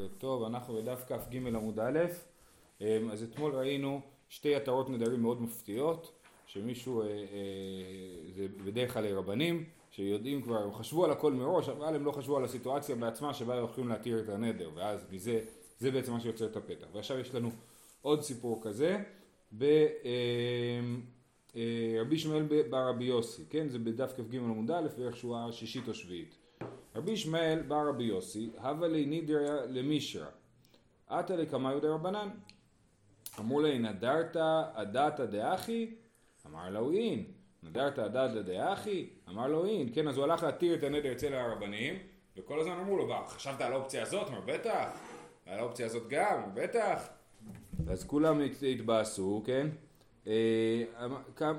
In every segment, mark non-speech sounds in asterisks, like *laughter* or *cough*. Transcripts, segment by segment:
בוקר טוב, אנחנו בדף כ"ג עמוד א', אמ, אז אתמול ראינו שתי עטרות נדרים מאוד מפתיעות, שמישהו, אה, אה, זה בדרך כלל רבנים, שיודעים כבר, הם חשבו על הכל מראש, אבל הם לא חשבו על הסיטואציה בעצמה שבה הם הולכים להתיר את הנדר, ואז מזה, זה בעצם מה שיוצר את הפתח. ועכשיו יש לנו עוד סיפור כזה, ברבי אמ, אה, ישמעאל בר רבי יוסי, כן? זה בדף כ"ג עמוד א', בערך שורה שישית או שביעית. רבי ישמעאל בר רבי יוסי, הווה לי נידרא למישרא, עתה לקמיו דרבנן. אמרו לי, נדרת עדתא דאחי? אמר לו אין. נדרת עדתא דאחי? אמר לו אין. כן, אז הוא הלך להתיר את הנדר אצל הרבנים, וכל הזמן אמרו לו, חשבת על האופציה הזאת? אמר, בטח. על האופציה הזאת גם? בטח. אז כולם התבאסו, כן? אה,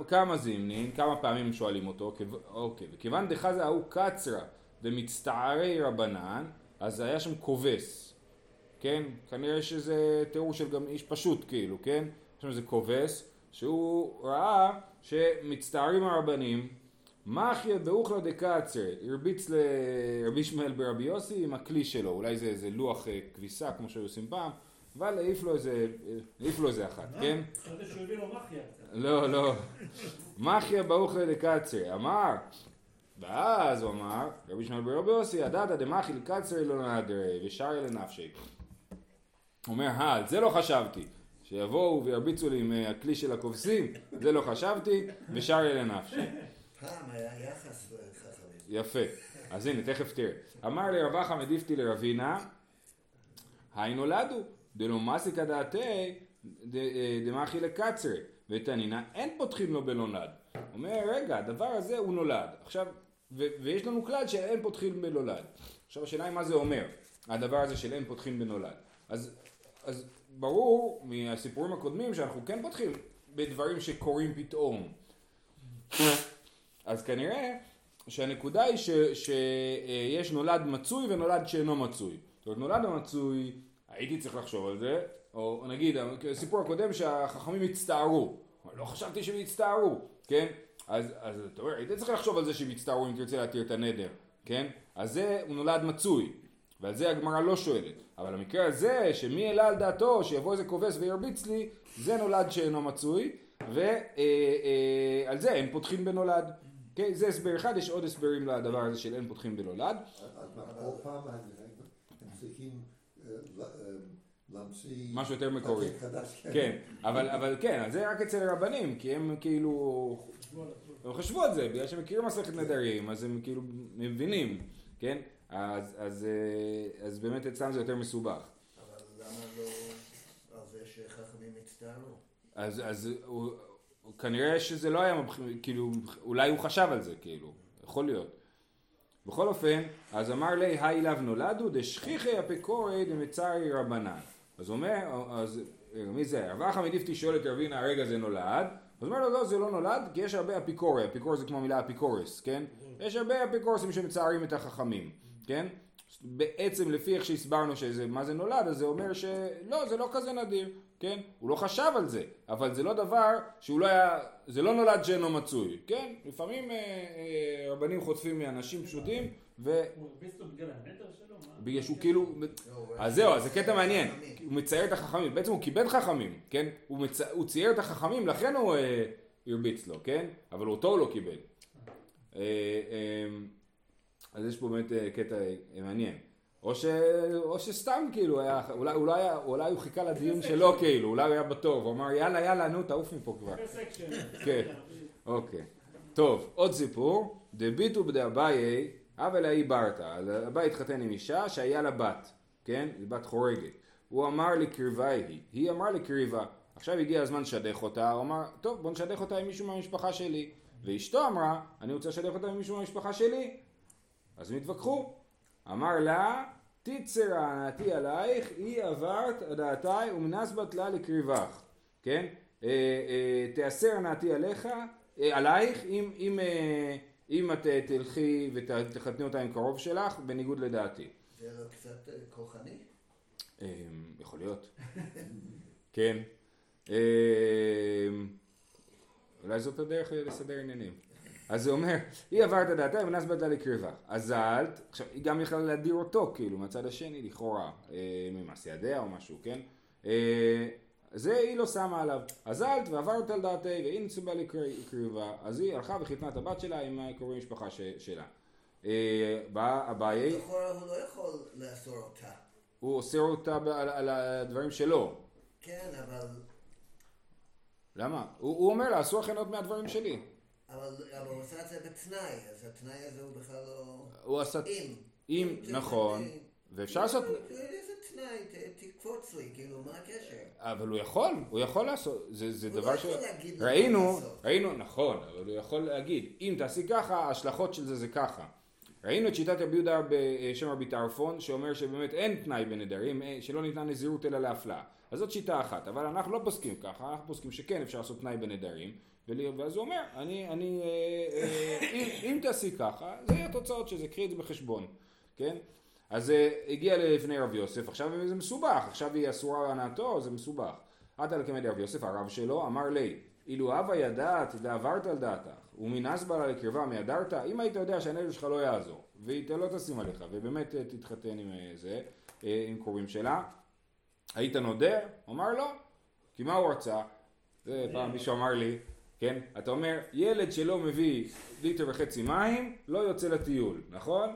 כמה זימנין, כמה פעמים שואלים אותו, אוקיי, וכיוון דחזה ההוא קצרה ומצטערי רבנן, אז היה שם כובס, כן? כנראה שזה תיאור של גם איש פשוט כאילו, כן? יש שם איזה כובס, שהוא ראה שמצטערים הרבנים, מחיה באוכלה דקצר, הרביץ לרבי ישמעאל ברבי יוסי עם הכלי שלו, אולי זה איזה לוח אה, כביסה כמו שהיו עושים פעם, אבל העיף לו איזה, העיף לו איזה אחת, כן? חשבתי שהוא הביא לו מחיה. לא, לא. מחיה באוכלה דקצר, אמר ואז הוא אמר, רבי שמעון ברבי יוסי, ידעת דמאכיל קצרי לא נדרי ושרי לנפשי. אומר, אה, על זה לא חשבתי. שיבואו וירביצו לי עם הכלי של הכובסים, זה לא חשבתי, ושרי לנפשי. פעם היה יחס חכמים. יפה. אז הנה, תכף תראה. אמר לי רבחה מדיפתי לרבינה, היי נולדו, דלא מסיקא דעתי דמאכי לקצרי, ותנינה אין פותחים לו בלונד. אומר, רגע, הדבר הזה הוא נולד. עכשיו, ויש לנו כלל שאין פותחים בנולד. עכשיו השאלה היא מה זה אומר, הדבר הזה של אין פותחים בנולד. אז, אז ברור מהסיפורים הקודמים שאנחנו כן פותחים בדברים שקורים פתאום. אז כנראה שהנקודה היא שיש נולד מצוי ונולד שאינו מצוי. זאת אומרת נולד המצוי, הייתי צריך לחשוב על זה, או נגיד הסיפור הקודם שהחכמים הצטערו, לא חשבתי שהם הצטערו, כן? אז, אז אתה אומר, היית צריך לחשוב על זה שהם יצטערו אם תרצה להתיר את הנדר, כן? אז זה, הוא נולד מצוי, ועל זה הגמרא לא שואלת. אבל המקרה הזה, שמי העלה על דעתו שיבוא איזה כובס וירביץ לי, זה נולד שאינו מצוי, ועל אה, אה, זה אין פותחים בנולד. כן, זה הסבר אחד, יש עוד הסברים לדבר הזה של אין פותחים בנולד. הם. משהו יותר מקורי. חדש, כן, אבל, אבל כן, זה רק אצל הרבנים, כי הם כאילו... הם חשבו על זה, בגלל שהם מכירים מסכת נדרים, אז הם כאילו מבינים, כן? אז, אז, אה, אז באמת אצלם זה יותר מסובך. אבל למה לא על זה שחכמים הצטערו? אז, אז הוא, כנראה שזה לא היה, כאילו, אולי הוא חשב על זה, כאילו, יכול להיות. בכל אופן, אז אמר לי, היי לאו נולדו דשכיחי אפיקורי דמצרי רבנן. אז אומר, אז מי זה? רב אחא מדיפתי שואל את רבינה, הרגע זה נולד? אז הוא אומר לו, לא, זה לא נולד, כי יש הרבה אפיקורי, אפיקורי זה כמו המילה אפיקורס, כן? יש הרבה אפיקורסים שמצערים את החכמים, כן? בעצם לפי איך שהסברנו שזה, מה זה נולד, אז זה אומר שלא, זה לא כזה נדיר, כן? הוא לא חשב על זה, אבל זה לא דבר שהוא לא היה, זה לא נולד שאינו מצוי, כן? לפעמים אה, אה, רבנים חוטפים מאנשים פשוטים, ו... הוא הרביץ לו בגלל הנטר שלו? מה? בגלל שהוא כאילו, אז זהו, אז זה קטע מעניין, הוא מצייר את החכמים, בעצם הוא כיבד חכמים, כן? הוא, צייר את החכמים, לכן הוא אה, הרביץ לו, כן? אבל אותו הוא לא קיבל. אה, אה, אז יש פה באמת קטע מעניין. או, ש... או שסתם כאילו היה, אולי, אולי, אולי הוא חיכה לדיון שלו כאילו, אולי הוא היה בטוב, הוא אמר יאללה יאללה נו תעוף מפה כבר. כן, אוקיי. טוב, עוד סיפור, דביטו בדאביי, אבל ההיא ברתא, אביי התחתן עם אישה שהיה לה בת, כן? היא בת חורגת. הוא אמר לקרבה היא, היא אמרה לקריבה, עכשיו הגיע הזמן לשדך אותה, הוא אמר, טוב בוא נשדך אותה עם מישהו מהמשפחה שלי. ואשתו אמרה, אני רוצה לשדך אותה עם מישהו מהמשפחה שלי. אז הם התווכחו. אמר לה, תיצר הנעתי עלייך, היא עברת דעתי ומנסבת לה לקריבך. כן? אה, אה, תיאסר הנעתי עליך, אה, עלייך, אם, אם, אם את תלכי ותחתני אותה עם קרוב שלך, בניגוד לדעתי. זה לא קצת כוחני? אה, יכול להיות. *laughs* כן. אה, אולי זאת הדרך לסדר עניינים. אז זה אומר, היא עברת דעתה ונס בת לה לקרבה. אזלת, עכשיו היא גם יכלה להדיר אותו, כאילו, מהצד השני, לכאורה, אה, ממעשה ידיה או משהו, כן? אה, זה היא לא שמה עליו. אזלת ועברת על דעתי והיא נצובה לקרבה. אז היא הלכה וחיתנה את הבת שלה עם קרובי משפחה ש- שלה. אה, בא אביי, לכאורה הוא לא יכול לאסור אותה. הוא אוסר אותה על, על הדברים שלו. כן, אבל... למה? הוא, הוא אומר לה, אסור עוד מהדברים שלי. אבל הוא עשה את זה בתנאי, אז התנאי הזה הוא בכלל לא... הוא עשה... אם. אם, נכון. ואפשר לעשות... איזה תנאי? תקפוץ לי, כאילו, מה הקשר? אבל הוא יכול, הוא יכול לעשות, זה, זה הוא לא דבר ש... יכול להגיד ראינו. ראינו, נכון, אבל הוא יכול להגיד, אם תעשי ככה, ההשלכות של זה זה ככה. ראינו את שיטת רבי יהודה בשם רבי טרפון, שאומר שבאמת אין תנאי בנדרים, אין- שלא ניתנה נזירות אלא להפלאה. אז זאת שיטה אחת, אבל אנחנו לא פוסקים ככה, אנחנו פוסקים שכן אפשר לעשות תנאי בנדרים, ואז הוא אומר, אני, אני, אה, אה, אם, אם תעשי ככה, זה יהיה התוצאות של זה, קחי את זה בחשבון, כן? אז אה, הגיע לפני רב יוסף, עכשיו זה מסובך, עכשיו היא אסורה הנאתו, זה מסובך. עתה לקמא דרב יוסף, הרב שלו, אמר לי, אילו הווה ידעת, דעברת על דעתך, ומנס בלה לקרבה מידרת, אם היית יודע שהנדר שלך לא יעזור, והיא לא תשים עליך, ובאמת אה, תתחתן עם אה, זה, אה, עם קרובים שלה, היית נודר? אמר לא, כי מה הוא רצה? זה פעם מישהו אמר לי, כן? אתה אומר, ילד שלא מביא ליטר וחצי מים, לא יוצא לטיול, נכון?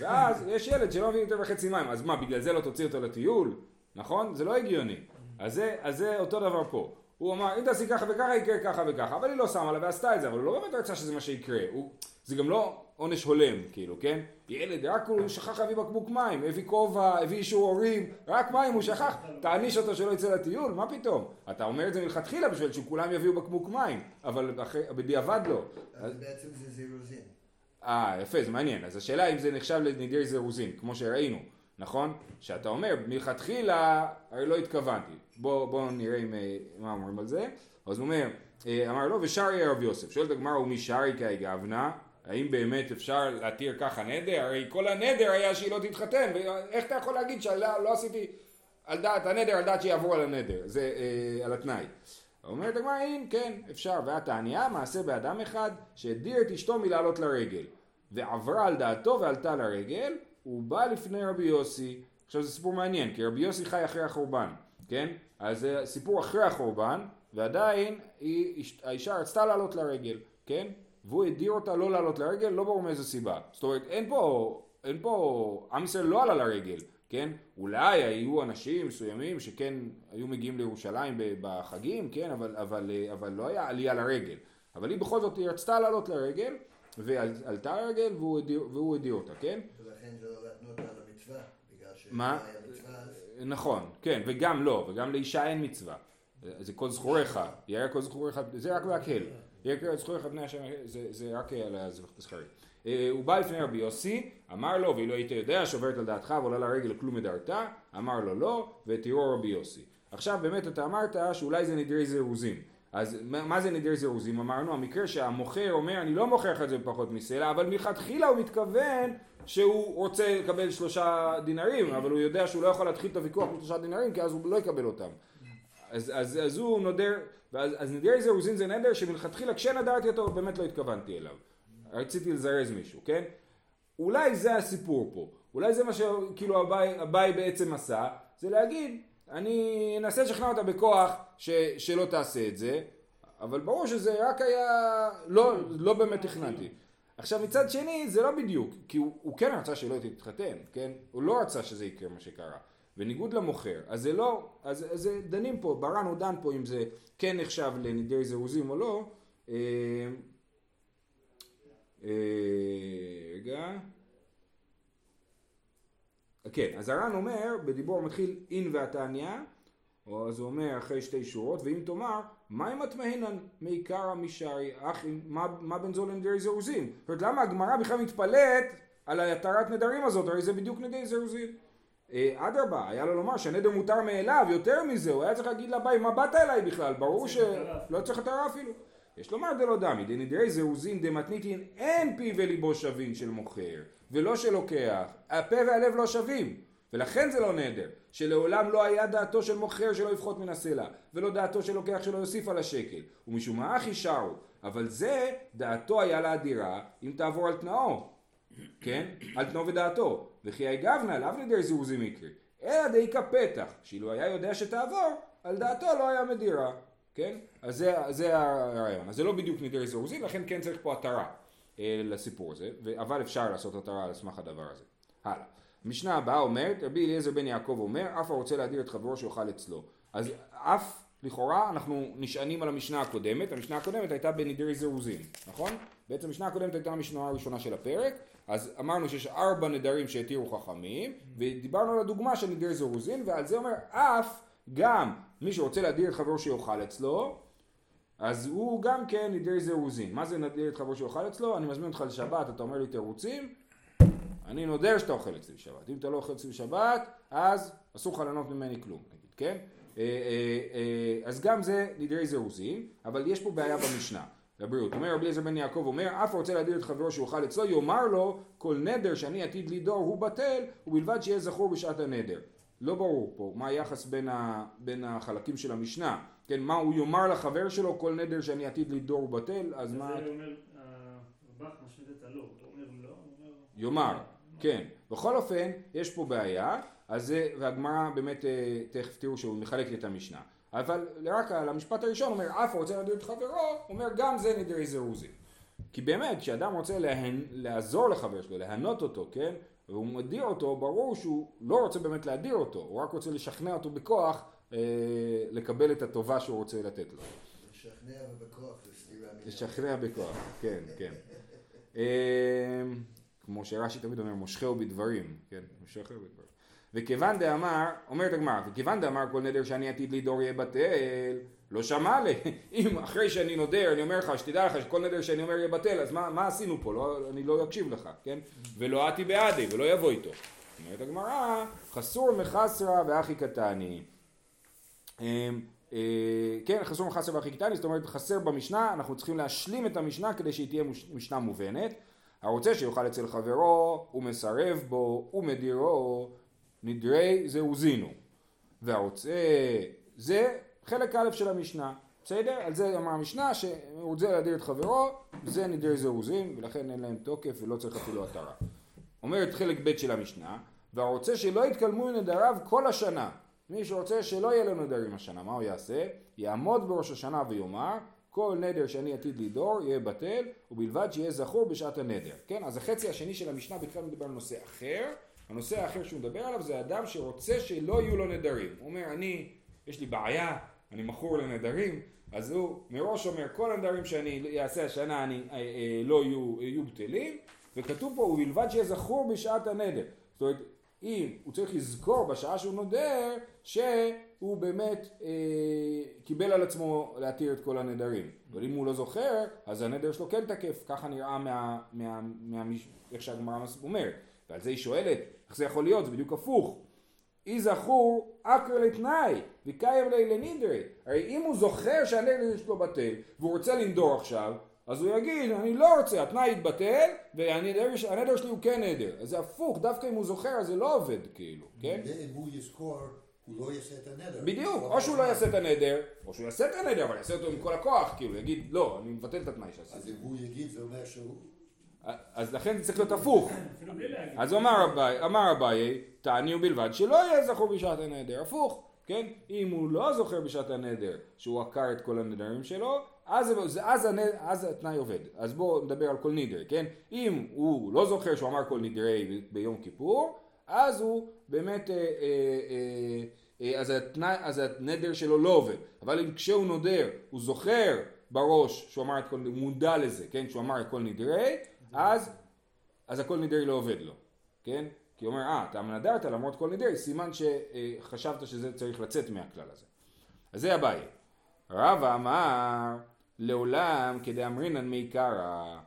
ואז *laughs* יש ילד שלא מביא ליטר וחצי מים, אז מה, בגלל זה לא תוציא אותו לטיול? נכון? זה לא הגיוני. אז זה, אז זה אותו דבר פה. הוא אמר, אם תעשי ככה וככה יקרה ככה וככה, אבל היא לא שמה לה ועשתה את זה, אבל הוא לא באמת רצה שזה מה שיקרה. הוא, זה גם לא עונש הולם, כאילו, כן? ילד, רק הוא שכח להביא בקבוק מים, הביא כובע, הביא אישור הורים, רק מים הוא שכח, תעניש אותו שלא יצא לטיול, מה פתאום? אתה אומר את זה מלכתחילה בשביל שכולם יביאו בקבוק מים, אבל אחרי, בדיעבד לא. אז בעצם זה זירוזין. אה, יפה, זה מעניין. אז השאלה אם זה נחשב לנדיר זירוזין, כמו שראינו, נכון? שאתה אומר, מלכתחילה, הרי לא התכוונתי. בוא, בוא נראה אם, אה, מה אומרים על זה. אז הוא אומר, אה, אמר לו, ושרי רב יוסף. שואלת הגמרא, ומי שרי כהגבנה? האם באמת אפשר להתיר ככה נדר? הרי כל הנדר היה שהיא לא תתחתן, ואיך אתה יכול להגיד שלא לא עשיתי על דעת הנדר, על דעת שיעברו על הנדר, זה אה, על התנאי. אומרת הגמרא, אם כן, אפשר. והתעניה, מעשה באדם אחד, שהדיר את אשתו מלעלות לרגל, ועברה על דעתו ועלתה לרגל, הוא בא לפני רבי יוסי. עכשיו זה סיפור מעניין, כי רבי יוסי חי אחרי החורבן, כן? אז זה סיפור אחרי החורבן, ועדיין היא, האישה רצתה לעלות לרגל, כן? והוא הדיר אותה לא לעלות לרגל, לא ברור מאיזה סיבה. זאת אומרת, אין פה, אין פה, עם ישראל לא עלה לרגל, כן? אולי היו אנשים מסוימים שכן היו מגיעים לירושלים בחגים, כן? אבל, אבל, אבל לא היה עלייה לרגל. אבל היא בכל זאת, היא רצתה לעלות לרגל, ועלתה לרגל והוא הדיר, אותה, כן? ולכן זה לא להתנו אותה למצווה, בגלל מה? שהיה מצווה אז... נכון, כן, וגם לא, וגם לאישה אין מצווה. זה כל זכוריך, יראה כל זכוריך, זה רק להקל. יראה כל זכוריך בני השם, זה, זה רק על הזכרים. הוא בא לפני רבי יוסי, אמר לו, ואילו היית יודע, שוברת על דעתך ועולה לרגל כלום מדרתה, אמר לו לא, ותראו רבי יוסי. עכשיו באמת אתה אמרת שאולי זה נדרי זירוזים. אז מה זה נדיר זירוזים? אמרנו, המקרה שהמוכר אומר, אני לא מוכר לך את זה בפחות מסלע, אבל מלכתחילה הוא מתכוון שהוא רוצה לקבל שלושה דינרים, אבל הוא יודע שהוא לא יכול להתחיל את הוויכוח עם שלושה דינרים, כי אז הוא לא יקבל אותם. אז, אז, אז הוא נודר, ואז, אז נדיר זירוזים זה נדר שמלכתחילה כשנדרתי אותו באמת לא התכוונתי אליו. רציתי לזרז מישהו, כן? אולי זה הסיפור פה. אולי זה מה שכאילו אביי בעצם עשה, זה להגיד, אני אנסה לשכנע אותה בכוח ש, שלא תעשה את זה, אבל ברור שזה רק היה, לא, לא באמת תכננתי. עכשיו מצד שני זה לא בדיוק, כי הוא, הוא כן רצה שלא תתחתן, כן? הוא לא רצה שזה יקרה מה שקרה. בניגוד למוכר, אז זה לא, אז, אז דנים פה, ברן הוא דן פה אם זה כן נחשב לנדיר זירוזים או לא. אה, אה, רגע. כן, אז הר"ן אומר, בדיבור מתחיל אין והתניא, אז הוא אומר אחרי שתי שורות, ואם תאמר, מה אם התמהנן מעיקרא משרי, אך מה, מה בין זו לנדרי זירוזים? זאת אומרת, למה הגמרא בכלל מתפלאת על התרת נדרים הזאת, הרי זה בדיוק נדרי זירוזים. אדרבה, היה לו לומר שהנדר מותר מאליו, יותר מזה, הוא היה צריך להגיד לבית, מה באת אליי בכלל? ברור שלא צריך התרה אפילו. יש לומר דלא דמי, דנדרי זירוזין דמתניתין אין פי וליבו שווין של מוכר, ולא של לוקח, הפה והלב לא שווים. ולכן זה לא נדר, שלעולם לא היה דעתו של מוכר שלא יפחות מן הסלע, ולא דעתו של לוקח שלא יוסיף על השקל, ומשום מה אחי שרו, אבל זה דעתו היה לאדירה אם תעבור על תנאו, כן? על תנאו ודעתו, וכי היגבנה לאו נדר זורזי מקרי, אלא דאיכא פתח, שאילו היה יודע שתעבור, על דעתו לא היה מדירה, כן? אז זה, זה הרעיון, אז זה לא בדיוק נדר זורזי, לכן כן צריך פה התרה לסיפור הזה, אבל אפשר לעשות התרה על סמך הדבר הזה. הלאה. המשנה הבאה אומרת, רבי אליעזר בן יעקב אומר, אף הרוצה להדיר את חברו שיאכל אצלו. אז אף, לכאורה, אנחנו נשענים על המשנה הקודמת, המשנה הקודמת הייתה בנדרי זירוזין, נכון? בעצם המשנה הקודמת הייתה המשנה הראשונה של הפרק, אז אמרנו שיש ארבע נדרים שהתירו חכמים, ודיברנו על הדוגמה של נדרי זירוזין, ועל זה אומר, אף גם מי שרוצה להדיר את חברו שיאכל אצלו, אז הוא גם כן נדרי זירוזין. מה זה נדיר את חברו שיאכל אצלו? אני מזמין אותך לשבת, אתה אומר לי תירוצים, אני נודר שאתה אוכל אצלי בשבת. אם אתה לא אוכל אצלי בשבת, אז אסור לך לענות ממני כלום, נגיד, כן? אה, אה, אה, אז גם זה נדרי זירוזין, אבל יש פה בעיה במשנה. לבריאות. אומר רבי אליעזר בן יעקב אומר, אף רוצה להדיר את חברו שיאכל אצלו, יאמר לו, כל נדר שאני עתיד לידור הוא בטל, ובלבד שיהיה זכור בשעת הנדר. לא ברור פה מה היחס בין, ה, בין החלקים של המשנה. כן, מה הוא יאמר לחבר שלו, כל נדר שאני עתיד לידור הוא בטל, אז מה... זה אומר, הרב"ח משמיט את הלא, הוא אומר לא, הוא אומר... יאמר, כן. בכל אופן, יש פה בעיה, אז זה, והגמרא באמת, אה, תכף תראו שהוא מחלק את המשנה. אבל רק על המשפט הראשון אומר, אף רוצה להדיר את חברו, אומר גם זה נדרי זירוזין. כי באמת, כשאדם רוצה להנ... לעזור לחבר שלו, להנות אותו, כן? והוא מדיר אותו, ברור שהוא לא רוצה באמת להדיר אותו, הוא רק רוצה לשכנע אותו בכוח אה, לקבל את הטובה שהוא רוצה לתת לו. לשכנע ובכוח זה סתירה לשכנע בכוח, כן, כן. *laughs* אה, כמו שרש"י תמיד אומר, מושכהו בדברים, כן, מושכהו בדברים. וכיוון דאמר, אומרת הגמרא, וכיוון דאמר כל נדר שאני עתיד לידור יהיה בטל, לא שמע לי. *laughs* אם אחרי שאני נודר, אני אומר לך, שתדע לך שכל נדר שאני אומר יהיה בטל, אז מה, מה עשינו פה? לא, אני לא אקשיב לך, כן? ולא עתי בעדי, ולא יבוא איתו. אומרת הגמרא, חסור מחסרא ואחי קטני. אמ, אה, כן, חסור מחסר ואחי קטני, זאת אומרת חסר במשנה, אנחנו צריכים להשלים את המשנה כדי שהיא תהיה משנה מובנת. הרוצה שיאכל אצל חברו, הוא מסרב בו, הוא מדירו, נדרי זהוזינו. והרוצה, זה חלק א' של המשנה, בסדר? על זה אמר המשנה שהוא רוצה להדיר את חברו, זה נדרי זהוזין, ולכן אין להם תוקף ולא צריך אפילו התרה. אומרת חלק ב' של המשנה, והרוצה שלא יתקלמו נדריו כל השנה. מי שרוצה שלא יהיה לו נדרים השנה, מה הוא יעשה? יעמוד בראש השנה ויאמר, כל נדר שאני עתיד לידור יהיה בטל, ובלבד שיהיה זכור בשעת הנדר. כן, אז החצי השני של המשנה בכלל מדבר על נושא אחר. הנושא האחר שהוא מדבר עליו זה אדם שרוצה שלא יהיו לו נדרים. הוא אומר, אני, יש לי בעיה, אני מכור לנדרים, אז הוא מראש אומר, כל הנדרים שאני אעשה השנה אני, אה, אה, לא יהיו, יהיו בטלים, וכתוב פה, ובלבד שיהיה זכור בשעת הנדר. זאת אומרת, אם הוא צריך לזכור בשעה שהוא נודר, שהוא באמת אה, קיבל על עצמו להתיר את כל הנדרים. אבל אם הוא לא זוכר, אז הנדר שלו כן תקף, ככה נראה מה, מה, מה, מה, איך שהגמרא אומרת. ועל זה היא שואלת, איך זה יכול להיות? זה בדיוק הפוך. אי זכור אקר לתנאי וקיים לי לנידרי. הרי אם הוא זוכר שהנדר שלו בטל והוא רוצה לנדור עכשיו, אז הוא יגיד, אני לא רוצה, התנאי יתבטל והנדר הנדר שלי הוא כן נדר. אז זה הפוך, דווקא אם הוא זוכר אז זה לא עובד כאילו, כן? ואם הוא יזכור, הוא לא יעשה את הנדר. בדיוק, או שהוא לא יעשה את הנדר, או שהוא יעשה את הנדר, אבל יעשה אותו עם כל הכוח, כאילו, יגיד, לא, אני מבטל את התנאי אז שעשיתי. אם הוא יגיד, זה אומר שהוא... אז לכן זה צריך להיות הפוך. אז אמר אביי, תעני ובלבד שלא יהיה זכור בשעת הנדר, הפוך, כן? אם הוא לא זוכר בשעת הנדר שהוא עקר את כל הנדרים שלו, אז, זה- אז, הנ, אז התנאי עובד. אז בואו נדבר על כל נידר, כן? אם הוא לא זוכר שהוא אמר כל נדרי ביום כיפור, אז הוא באמת, אה, אה, אה, אה, אז, התנאי, אז הנדר שלו לא עובד. אבל אם כשהוא נודר, הוא זוכר בראש שהוא אמר את כל, הוא מודע לזה, כן? שהוא אמר את כל נדרי, אז, אז הכל נדרי לא עובד לו, כן? כי הוא אומר, אה, אתה נדרת למרות כל נדרי, סימן שחשבת שזה צריך לצאת מהכלל הזה. אז זה הבעיה. רבא אמר, לעולם כדאמרינן מי קרא,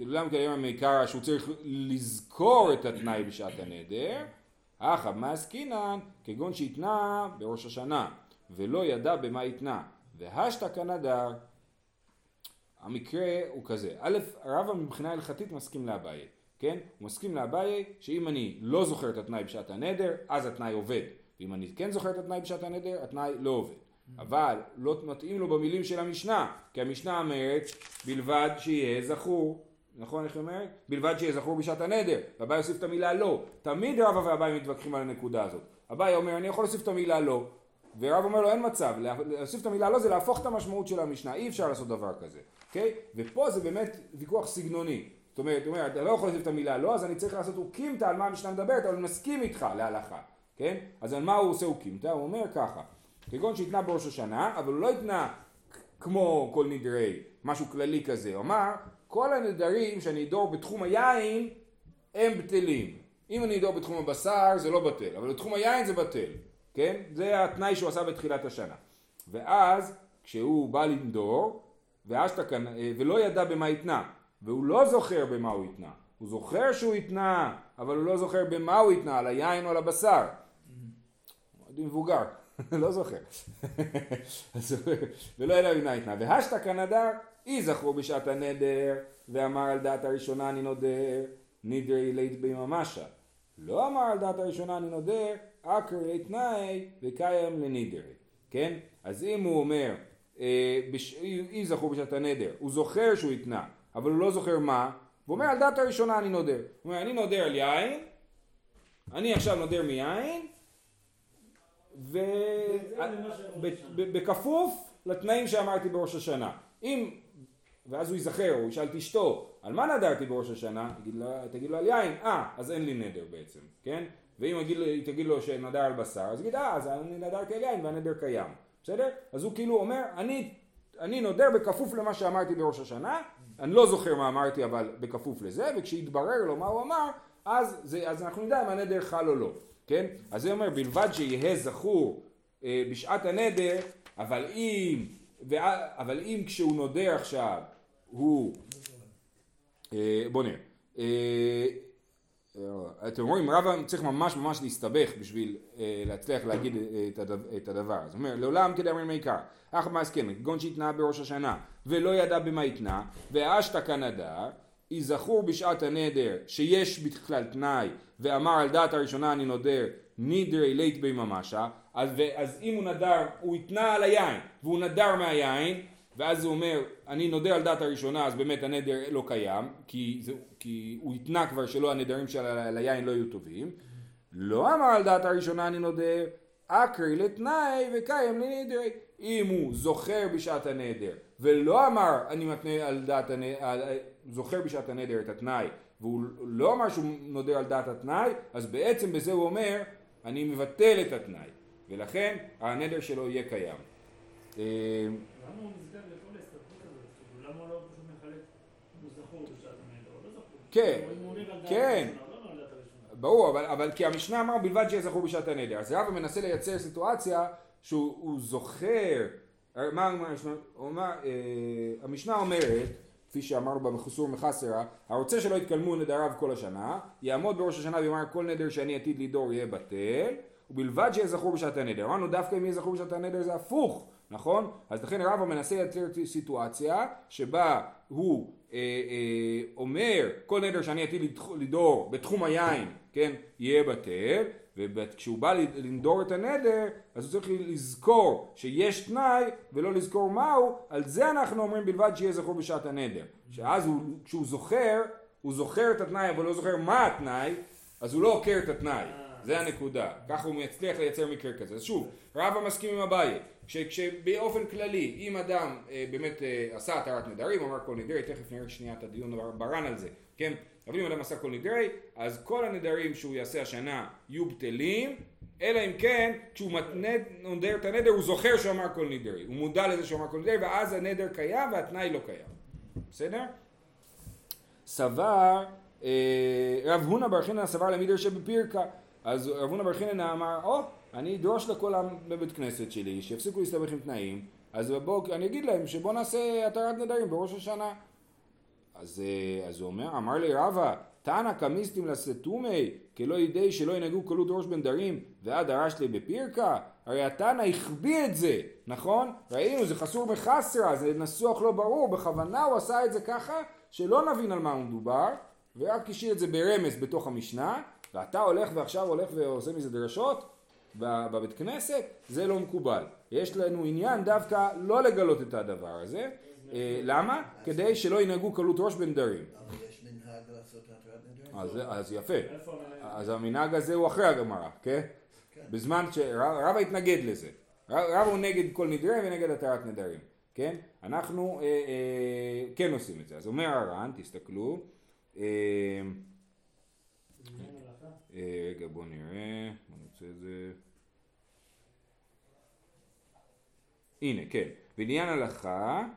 לעולם כדאמרינן מי קרא שהוא צריך לזכור את התנאי בשעת הנדר, אך מה עסקינן כגון שהתנה בראש השנה, ולא ידע במה התנה, והשתא כנדר. המקרה הוא כזה, א', רבא מבחינה הלכתית מסכים לאביי, כן? הוא מסכים לאביי שאם אני לא זוכר את התנאי בשעת הנדר, אז התנאי עובד. ואם אני כן זוכר את התנאי בשעת הנדר, התנאי לא עובד. אבל לא מתאים לו במילים של המשנה, כי המשנה אומרת בלבד שיהיה זכור, נכון איך היא אומרת? בלבד שיהיה זכור בשעת הנדר, ואביי יוסיף את המילה לא. תמיד רבא ואביי מתווכחים על הנקודה הזאת. אביי אומר אני יכול להוסיף את המילה לא, ורב אומר לו אין מצב, להוסיף את המילה לא זה להפוך את המשמעות של המשנה, אי אפשר לעשות דבר כזה, אוקיי? ופה זה באמת ויכוח סגנוני. זאת אומרת, אומר, אתה לא יכול להוסיף את המילה לא, אז אני צריך לעשות אוקימתא על מה המשנה מדברת, אבל אני מסכים איתך להלכה, כן? אז על מה הוא עושה אוקימתא? הוא אומר ככה, כגון שהתנה בראש השנה, אבל הוא לא התנה כמו כל נדרי, משהו כללי כזה, הוא אמר, כל הנדרים שאני אדור בתחום היין, הם בטלים. אם אני אדור בתחום הבשר זה לא בטל, אבל בתחום היין זה בטל, כן? זה התנאי שהוא עשה בתחילת השנה. ואז כשהוא בא לנדור, ואשתכן, ולא ידע במה התנה, והוא לא זוכר במה הוא התנה, הוא זוכר שהוא התנה, אבל הוא לא זוכר במה הוא התנה, על היין או על הבשר. הוא מבוגר, *laughs* לא זוכר. *laughs* ולא ידע במה התנה. והשתכן נדר, אי זכרו בשעת הנדר, ואמר על דעת הראשונה אני נודר, נדרי לית בממשה. לא אמר על דעת הראשונה אני נודר, אקרי תנאי וקיים לנידרי. כן? אז אם הוא אומר, אה. אי זכור בשעת הנדר, הוא זוכר שהוא התנה, אבל הוא לא זוכר מה, הוא אומר על דעת הראשונה אני נודר. הוא אומר אני נודר על יין, אני עכשיו נודר מיין, ובכפוף לתנאים שאמרתי בראש השנה. אם, ואז הוא ייזכר, הוא ישאל את אשתו, על מה נדרתי בראש השנה? תגיד לו, תגיד לו על יין, אה, אז אין לי נדר בעצם, כן? ואם היא תגיד לו שנדר על בשר, אז יגיד, אה, אז אני נדרתי על יין והנדר קיים, בסדר? אז הוא כאילו אומר, אני, אני נודר בכפוף למה שאמרתי בראש השנה, אני לא זוכר מה אמרתי אבל בכפוף לזה, וכשיתברר לו מה הוא אמר, אז, זה, אז אנחנו נדע אם הנדר חל או לא, כן? אז זה אומר, בלבד שיהא זכור אה, בשעת הנדר, אבל אם, וה, אבל אם כשהוא נודר עכשיו, הוא, אה, בוא נראה, אה, אתם רואים, רבא צריך ממש ממש להסתבך בשביל אה, להצליח להגיד אה, את, הדבר, את הדבר. זאת אומרת, לעולם כדאמרים מעיקר, אך מה הסכם, כגון שהתנה בראש השנה, ולא ידע במה התנה, ואשתא כנדר, יזכור בשעת הנדר שיש בכלל תנאי, ואמר על דעת הראשונה אני נודר, נידרי לית בי ממשה, אז, אז אם הוא נדר, הוא התנה על היין, והוא נדר מהיין, ואז הוא אומר, אני נודר על דעת הראשונה, אז באמת הנדר לא קיים, כי, זה, כי הוא התנה כבר שלא הנדרים של היין לא יהיו טובים. לא אמר על דעת הראשונה אני נודר, אקרי לתנאי וקיים לנדרי. אם הוא זוכר בשעת הנדר, ולא אמר אני מתנה על דעת הנדר, זוכר בשעת הנדר את התנאי, והוא לא אמר שהוא נודר על דעת התנאי, אז בעצם בזה הוא אומר, אני מבטל את התנאי, ולכן הנדר שלו יהיה קיים. למה הוא נזכר לכל ההסתברות הזאת? כאילו, למה הוא לא פשוט מחלק אם הוא זכור בשעת הנדר? הוא לא זכור. כן, כן. לא. ברור, אבל, אבל כי המשנה אמר בלבד שיהיה זכור בשעת הנדר. אז רבא מנסה לייצר סיטואציה שהוא הוא זוכר, מה הוא אומר, הוא אומר, אה, המשנה אומרת, כפי שאמרנו במחוסור מחסרה, הרוצה שלא יתקלמו נדריו כל השנה, יעמוד בראש השנה ויאמר כל נדר שאני עתיד לדור יהיה בטל, ובלבד שיהיה זכור בשעת הנדר. אמרנו דווקא אם יהיה זכור בשעת הנדר זה הפוך, נכון? אז לכן רבא מנסה לייצר סיטואציה שבה הוא אה, אה, אומר כל נדר שאני עתיד לדור בתחום היין, כן, יהיה בטל, וכשהוא בא לנדור את הנדר, אז הוא צריך לזכור שיש תנאי ולא לזכור מהו, על זה אנחנו אומרים בלבד שיהיה זכור בשעת הנדר. שאז הוא, כשהוא זוכר, הוא זוכר את התנאי אבל לא זוכר מה התנאי, אז הוא לא עוקר את התנאי. זה הנקודה. ככה הוא מצליח לייצר מקרה כזה. אז שוב, רבא מסכים עם אביי, כש- כשבאופן כללי, אם אדם אה, באמת אה, עשה התרת נדרים, אמר כל נדרי, תכף נראה שנייה את הדיון ברן על זה, כן? אבל אם אדם עשה כל נדרי, אז כל הנדרים שהוא יעשה השנה יהיו בטלים, אלא אם כן, כשהוא נודר את הנדר, הוא זוכר שהוא אמר כל נדרי. הוא מודע לזה שהוא אמר כל נדרי, ואז הנדר קיים והתנאי לא קיים. בסדר? סבר, אה, רב הונא בר חינא סבר למידר שבפירקה. אז רב הונא בר חינא אמר, או, אני אדרוש לכל העם בבית כנסת שלי, שיפסיקו להסתבך עם תנאים, אז בואו, אני אגיד להם שבואו נעשה התרת נדרים בראש השנה. אז, אה, אז הוא אומר, אמר לי רבא, תנא קמיסטים לסתומי, כלא ידי שלא ינהגו קלות ראש בנדרים, ועד דרש לי בפירקה? הרי התנא החביא את זה, נכון? ראינו, זה חסור בחסרה, זה נסוח לא ברור, בכוונה הוא עשה את זה ככה, שלא נבין על מה הוא מדובר, ורק השאיר את זה ברמז בתוך המשנה, ואתה הולך ועכשיו הולך ועושה מזה דרשות בבית כנסת, זה לא מקובל. יש לנו עניין דווקא לא לגלות את הדבר הזה. אה, למה? כדי שלא ינהגו קלות ראש בנדרים. נדרים? אז, אז יפה. אז המנהג הזה הוא אחרי הגמרא, כן? כן. בזמן שרבא התנגד לזה. ר- רבא הוא נגד כל נדרי ונגד התרת נדרים, כן? אנחנו אה, אה, כן עושים את זה. אז אומר הר"ן, תסתכלו, אה? אה, רגע בואו נראה, בואו נוצא את זה. הנה, כן. בעניין הלכה,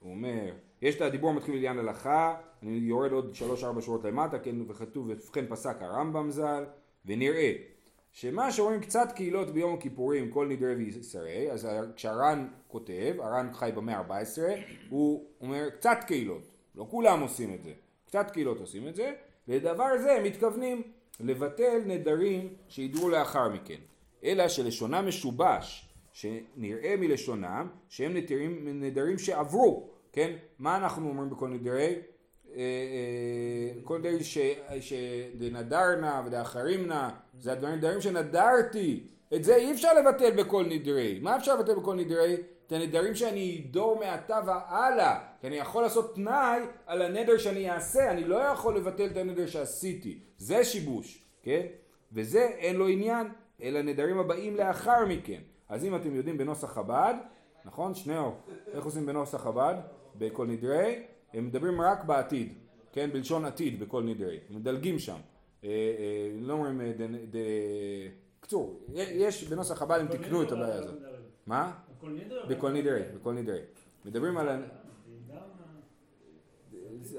הוא אומר, יש את הדיבור המתחיל בעניין הלכה, אני יורד עוד שלוש ארבע שורות למטה, כן, וכתוב, ובכן פסק הרמב"ם ז"ל, ונראה שמה שאומרים קצת קהילות ביום הכיפורים, כל נדרי וישרי, אז כשהר"ן כותב, הר"ן חי במאה ה-14, הוא אומר קצת קהילות, לא כולם עושים את זה, קצת קהילות עושים את זה, לדבר זה הם מתכוונים לבטל נדרים שידעו לאחר מכן, אלא שלשונם משובש, שנראה מלשונם שהם נדרים, נדרים שעברו, כן? מה אנחנו אומרים בכל נדרי? אה, אה, כל ש- שדנדרנה ודאחרימנה זה הדברים נדרים שנדרתי את זה אי אפשר לבטל בכל נדרי מה אפשר לבטל בכל נדרי? את הנדרים שאני אדור מעתה והלאה כי אני יכול לעשות תנאי על הנדר שאני אעשה אני לא יכול לבטל את הנדר שעשיתי זה שיבוש כן? וזה אין לו עניין אלא נדרים הבאים לאחר מכן אז אם אתם יודעים בנוסח חב"ד נכון? שניאור איך עושים בנוסח חב"ד? בכל נדרי הם מדברים רק בעתיד, כן? בלשון עתיד בכל נדרי, מדלגים שם. אה, אה, לא אומרים, אה, קצור, יש בנוסח חב"ד הם הכל תיקנו את הבעיה הזאת. מה? בכל נדרי, בכל נדרי. מדברים על...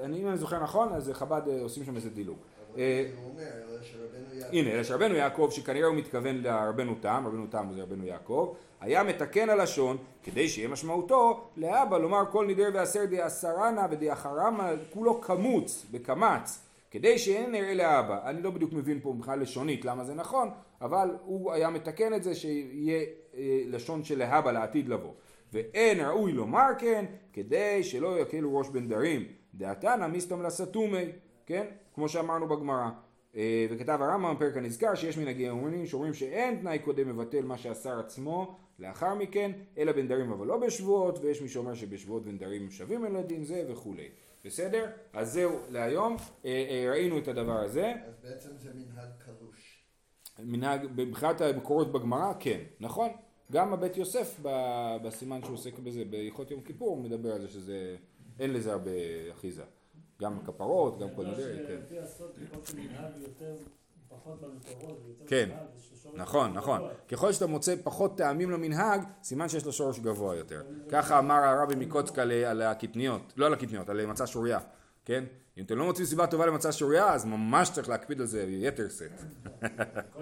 אני, אם אני זוכר נכון, אז חב"ד אה, עושים שם איזה דילוג. אה. הנה, אלא שרבנו יעקב, שכנראה הוא מתכוון לרבנו תם, רבנו תם זה רבנו יעקב, היה מתקן הלשון, כדי שיהיה משמעותו, לאבא לומר כל נדר ועשר דעשרנה ודאחרמה, כולו קמוץ, בקמץ, כדי שיהיה נראה לאבא. אני לא בדיוק מבין פה מבחינה לשונית למה זה נכון, אבל הוא היה מתקן את זה שיהיה אה, לשון של להבא לעתיד לבוא. ואין ראוי לומר כן, כדי שלא יקלו ראש בנדרים. דעתנא מיסתום לסתומי, כן? כמו שאמרנו בגמרא. אה, וכתב הרמב"ם בפרק הנזכר שיש מנהגי אומרים שאומרים שאין תנאי קודם מבטל מה שהשר עצמו לאחר מכן, אלא בנדרים אבל לא בשבועות, ויש מי שאומר שבשבועות ונדרים שווים אל הדין זה וכולי. בסדר? אז זהו להיום, אה, אה, ראינו את הדבר הזה. אז בעצם זה מנהג קלוש. מנהג, מבחינת המקורות בגמרא, כן, נכון? גם הבית יוסף בסימן שהוא עוסק בזה, בהלכות יום כיפור, מדבר על זה שזה, אין לזה הרבה אחיזה. גם כפרות, גם כל מיני, כן. כן. נכון, נכון. ככל שאתה מוצא פחות טעמים למנהג, סימן שיש לו שורש גבוה יותר. ככה אמר הרבי מקוצק על- הקטניות, לא על הקטניות, על מצה שוריה, כן? אם אתם לא מוצאים סיבה טובה למצה שוריה, אז ממש צריך להקפיד על זה ביתר שאת. *laughs*